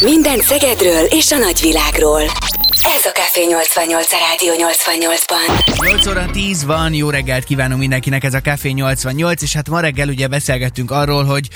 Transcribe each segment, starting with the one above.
Minden Szegedről és a nagyvilágról. Ez a Café 88 a Rádió 88-ban. 8 óra 10 van, jó reggelt kívánunk mindenkinek, ez a Café 88, és hát ma reggel ugye beszélgettünk arról, hogy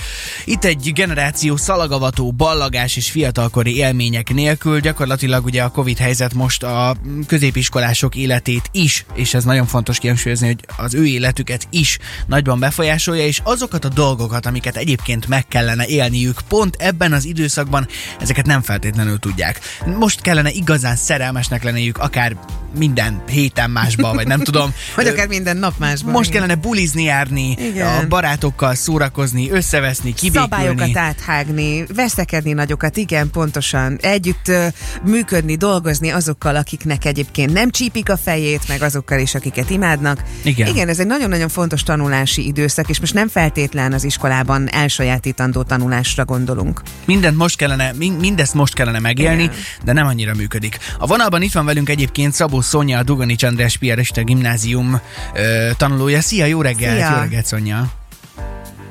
itt egy generáció szalagavató, ballagás és fiatalkori élmények nélkül gyakorlatilag ugye a Covid helyzet most a középiskolások életét is, és ez nagyon fontos kihangsúlyozni, hogy az ő életüket is nagyban befolyásolja, és azokat a dolgokat, amiket egyébként meg kellene élniük pont ebben az időszakban, ezeket nem feltétlenül tudják. Most kellene igazán szerelmesnek lenniük, akár minden héten másba, vagy nem tudom. Vagy akár minden nap másban. Most igen. kellene bulizni járni, Igen. a barátokkal szórakozni, összeveszni, kibékülni. Szabályokat áthágni, veszekedni nagyokat, igen, pontosan. Együtt ö, működni, dolgozni azokkal, akiknek egyébként nem csípik a fejét, meg azokkal is, akiket imádnak. Igen. Igen, ez egy nagyon-nagyon fontos tanulási időszak, és most nem feltétlen az iskolában elsajátítandó tanulásra gondolunk. Mindent most kellene, min- mindezt most kellene megélni, Igen. de nem annyira működik. A vonalban itt van velünk egyébként Szabó Szonya, a Duganics András Piarista Gimnázium ö, tanulója. Szia, jó reggelt! Szia. Jó reggelt, Szonya!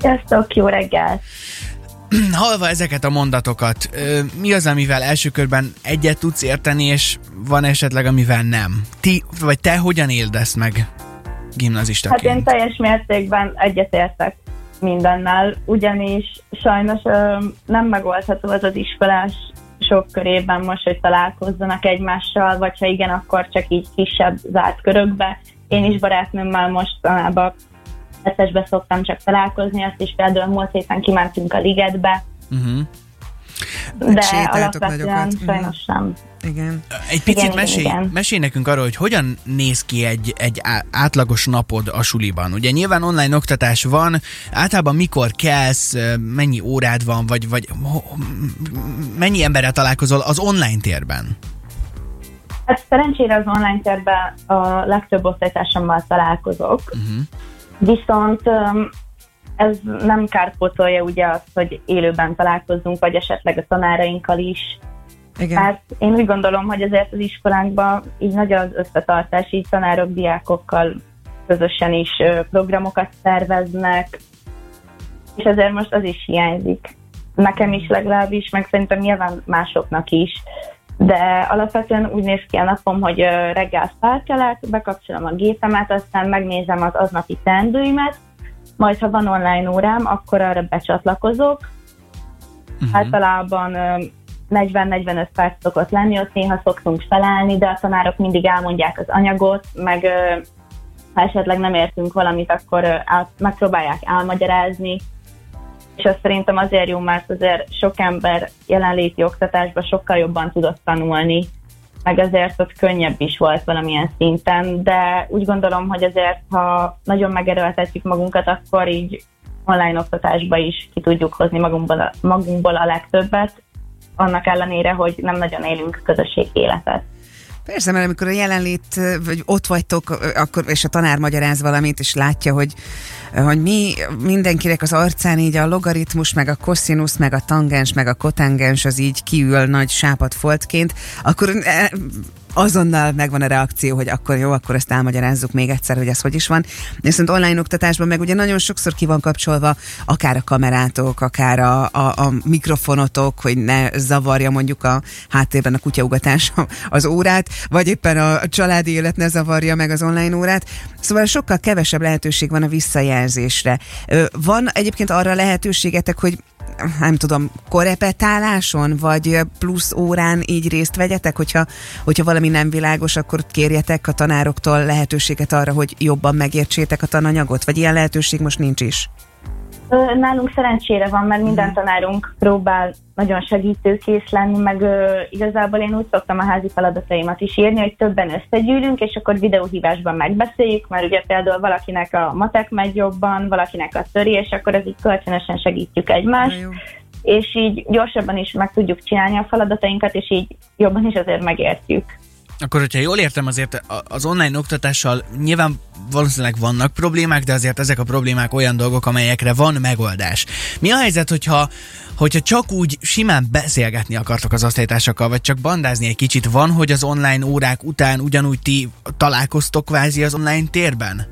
Sziasztok, jó reggel! Halva ezeket a mondatokat, ö, mi az, amivel első körben egyet tudsz érteni, és van esetleg, amivel nem? Ti, vagy te hogyan éld ezt meg Hát gimnazistaként? én teljes mértékben egyetértek mindennel, ugyanis sajnos ö, nem megoldható az az iskolás sok körében most, hogy találkozzanak egymással, vagy ha igen, akkor csak így kisebb zárt körökbe. Én is barátnőmmel mostanában eszesbe szoktam csak találkozni, azt is például múlt héten kimentünk a ligetbe, Uh-huh. de alapvetően nagyokat. Mhm. sajnos sem. Igen. Egy picit Igen, mesélj, igen. mesélj nekünk arról, hogy hogyan néz ki egy, egy átlagos napod a suliban. Ugye nyilván online oktatás van, általában mikor kelsz, mennyi órád van, vagy, vagy mennyi emberrel találkozol az online térben? Hát szerencsére az online térben a legtöbb osztálytársammal találkozok, Uh-huh. Viszont ez nem kárpótolja ugye azt, hogy élőben találkozzunk, vagy esetleg a tanárainkkal is. Igen. Mert én úgy gondolom, hogy azért az iskolánkban így nagy az összetartás, így tanárok, diákokkal közösen is programokat szerveznek, és ezért most az is hiányzik. Nekem is legalábbis, meg szerintem nyilván másoknak is. De alapvetően úgy néz ki a napom, hogy reggel felkelek, bekapcsolom a gépemet, aztán megnézem az aznapi teendőimet, majd ha van online órám, akkor arra becsatlakozok. Uh-huh. Általában 40-45 perc szokott lenni, ott néha szoktunk felállni, de a tanárok mindig elmondják az anyagot, meg ha esetleg nem értünk valamit, akkor megpróbálják elmagyarázni, és az szerintem azért jó, mert azért sok ember jelenléti oktatásban sokkal jobban tudott tanulni, meg azért ott könnyebb is volt valamilyen szinten, de úgy gondolom, hogy azért, ha nagyon megerőltetjük magunkat, akkor így online oktatásba is ki tudjuk hozni magunkból magunkból a legtöbbet, annak ellenére, hogy nem nagyon élünk közösségi életet. Persze, mert amikor a jelenlét, vagy ott vagytok, akkor, és a tanár magyaráz valamit, és látja, hogy, hogy mi mindenkinek az arcán így a logaritmus, meg a koszinusz, meg a tangens, meg a kotangens az így kiül nagy sápat foltként, akkor azonnal megvan a reakció, hogy akkor jó, akkor ezt elmagyarázzuk még egyszer, hogy ez hogy is van. Viszont online oktatásban meg ugye nagyon sokszor ki van kapcsolva akár a kamerátok, akár a, a, a mikrofonotok, hogy ne zavarja mondjuk a háttérben a kutyaugatás az órát, vagy éppen a családi élet ne zavarja meg az online órát. Szóval sokkal kevesebb lehetőség van a visszajelzésre. Van egyébként arra lehetőségetek, hogy nem tudom, korepetáláson, vagy plusz órán így részt vegyetek, hogyha, hogyha valami nem világos, akkor kérjetek a tanároktól lehetőséget arra, hogy jobban megértsétek a tananyagot, vagy ilyen lehetőség most nincs is? Nálunk szerencsére van, mert minden tanárunk próbál nagyon segítőkész lenni, meg ö, igazából én úgy szoktam a házi feladataimat is írni, hogy többen összegyűlünk, és akkor videóhívásban megbeszéljük, mert ugye például valakinek a matek megy jobban, valakinek a töri, és akkor ez így kölcsönösen segítjük egymást, és így gyorsabban is meg tudjuk csinálni a feladatainkat, és így jobban is azért megértjük. Akkor, hogyha jól értem, azért az online oktatással nyilván valószínűleg vannak problémák, de azért ezek a problémák olyan dolgok, amelyekre van megoldás. Mi a helyzet, hogyha, hogyha csak úgy simán beszélgetni akartok az osztálytársakkal, vagy csak bandázni egy kicsit, van, hogy az online órák után ugyanúgy ti találkoztok kvázi az online térben?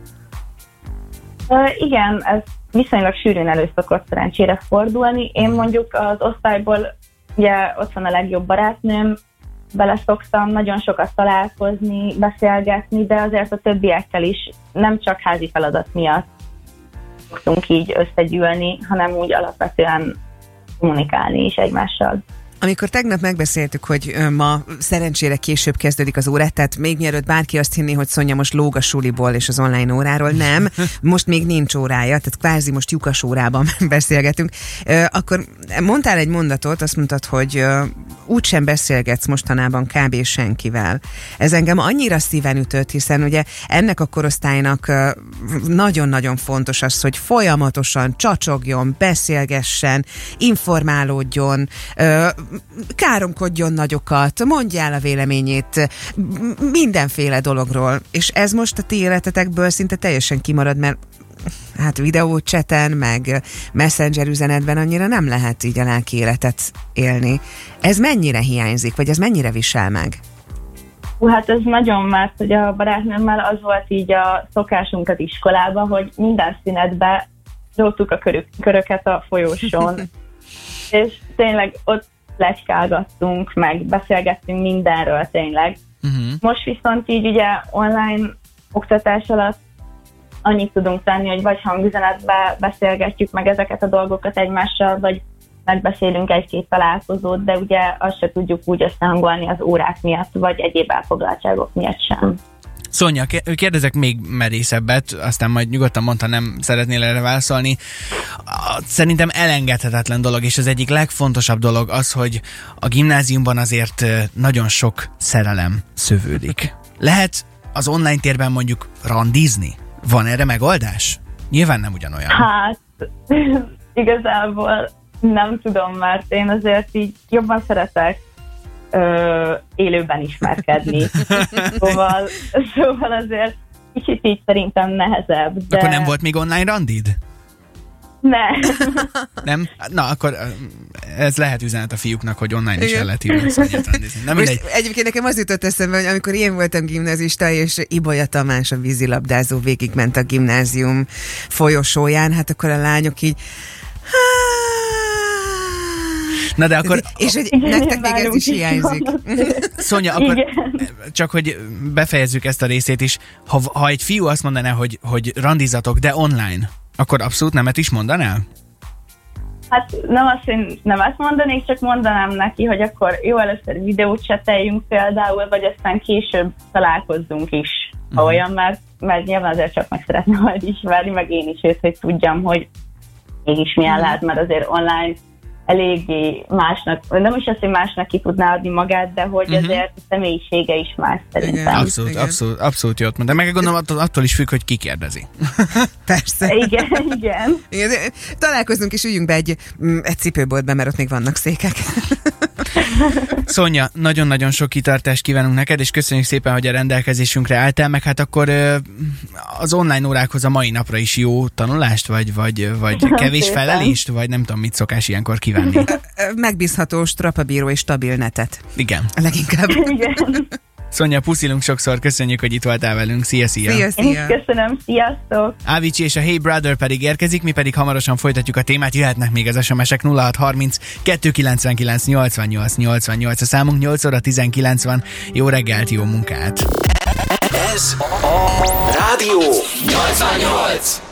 Igen, ez viszonylag sűrűn elő szokott szerencsére fordulni. Én mondjuk az osztályból ugye ott van a legjobb barátnőm, vele szoktam nagyon sokat találkozni, beszélgetni, de azért a többiekkel is nem csak házi feladat miatt szoktunk így összegyűlni, hanem úgy alapvetően kommunikálni is egymással. Amikor tegnap megbeszéltük, hogy ma szerencsére később kezdődik az órát, tehát még mielőtt bárki azt hinné, hogy Szonya most lóg a suliból és az online óráról, nem, most még nincs órája, tehát kvázi most lyukas órában beszélgetünk, akkor mondtál egy mondatot, azt mondtad, hogy úgysem beszélgetsz mostanában kb. senkivel. Ez engem annyira szíven ütött, hiszen ugye ennek a korosztálynak nagyon-nagyon fontos az, hogy folyamatosan csacsogjon, beszélgessen, informálódjon, káromkodjon nagyokat, mondja el a véleményét mindenféle dologról. És ez most a ti életetekből szinte teljesen kimarad, mert hát videócseten, meg messenger üzenetben annyira nem lehet így a lelki életet élni. Ez mennyire hiányzik, vagy ez mennyire visel meg? Hú, hát ez nagyon, mert hogy a barátnőmmel az volt így a szokásunkat iskolában, hogy minden szünetbe dobtuk a körök, köröket a folyóson. és tényleg ott lecskálgattunk, meg beszélgettünk mindenről tényleg. Uh-huh. Most viszont így ugye online oktatás alatt annyit tudunk tenni, hogy vagy hangüzenetbe beszélgetjük meg ezeket a dolgokat egymással, vagy megbeszélünk egy-két találkozót, de ugye azt se tudjuk úgy összehangolni az órák miatt, vagy egyéb elfoglaltságok miatt sem. Szonya, kérdezek még merészebbet, aztán majd nyugodtan mondta, nem szeretnél erre válaszolni. Szerintem elengedhetetlen dolog, és az egyik legfontosabb dolog az, hogy a gimnáziumban azért nagyon sok szerelem szövődik. Lehet az online térben mondjuk randizni? Van erre megoldás? Nyilván nem ugyanolyan. Hát, igazából nem tudom, mert én azért így jobban szeretek ö, élőben ismerkedni. szóval, szóval azért kicsit így szerintem nehezebb. De... Akkor nem volt még online randid? Nem. Nem? Na, akkor ez lehet üzenet a fiúknak, hogy online is el lehet írni Nem Most egyébként nekem az jutott eszembe, hogy amikor én voltam gimnazista, és Ibolya Tamás, a vízilabdázó végigment a gimnázium folyosóján, hát akkor a lányok így Na de akkor... És hogy nektek még ez is hiányzik. Szonya, akkor Igen. csak hogy befejezzük ezt a részét is. Ha, ha egy fiú azt mondaná, hogy, hogy randizatok, de online, akkor abszolút nemet is mondanál? Hát nem azt, hogy nem ezt mondanék, csak mondanám neki, hogy akkor jó, először videót cseteljünk például, vagy aztán később találkozzunk is, ha uh-huh. olyan, mert, mert nyilván azért csak meg szeretne majd ismerni, meg én is őt, hogy tudjam, hogy mégis milyen uh-huh. lehet, mert azért online eléggé másnak, nem is azt, hogy másnak ki tudná adni magát, de hogy uh-huh. azért a személyisége is más szerintem. Igen, abszolút, igen. abszolút, abszolút jót mondta. Meg gondolom attól, attól is függ, hogy ki kérdezi. Persze. Igen, igen. igen találkozunk és üljünk be egy, mm, egy cipőboltba, mert ott még vannak székek. Szonya, nagyon-nagyon sok kitartást kívánunk neked, és köszönjük szépen, hogy a rendelkezésünkre álltál, meg hát akkor az online órákhoz a mai napra is jó tanulást, vagy, vagy, vagy kevés felelést, vagy nem tudom, mit szokás ilyenkor kívánni. Megbízható, strapabíró és stabil netet. Igen. Leginkább. Igen. Szonya, puszilunk sokszor, köszönjük, hogy itt voltál velünk. Szia, szia! Szia, szia! köszönöm, sziasztok! Avicii és a Hey Brother pedig érkezik, mi pedig hamarosan folytatjuk a témát, jöhetnek még az SMS-ek 0630 299 88 88 a számunk 8 óra 19 van. Jó reggelt, jó munkát! Ez a Rádió 88!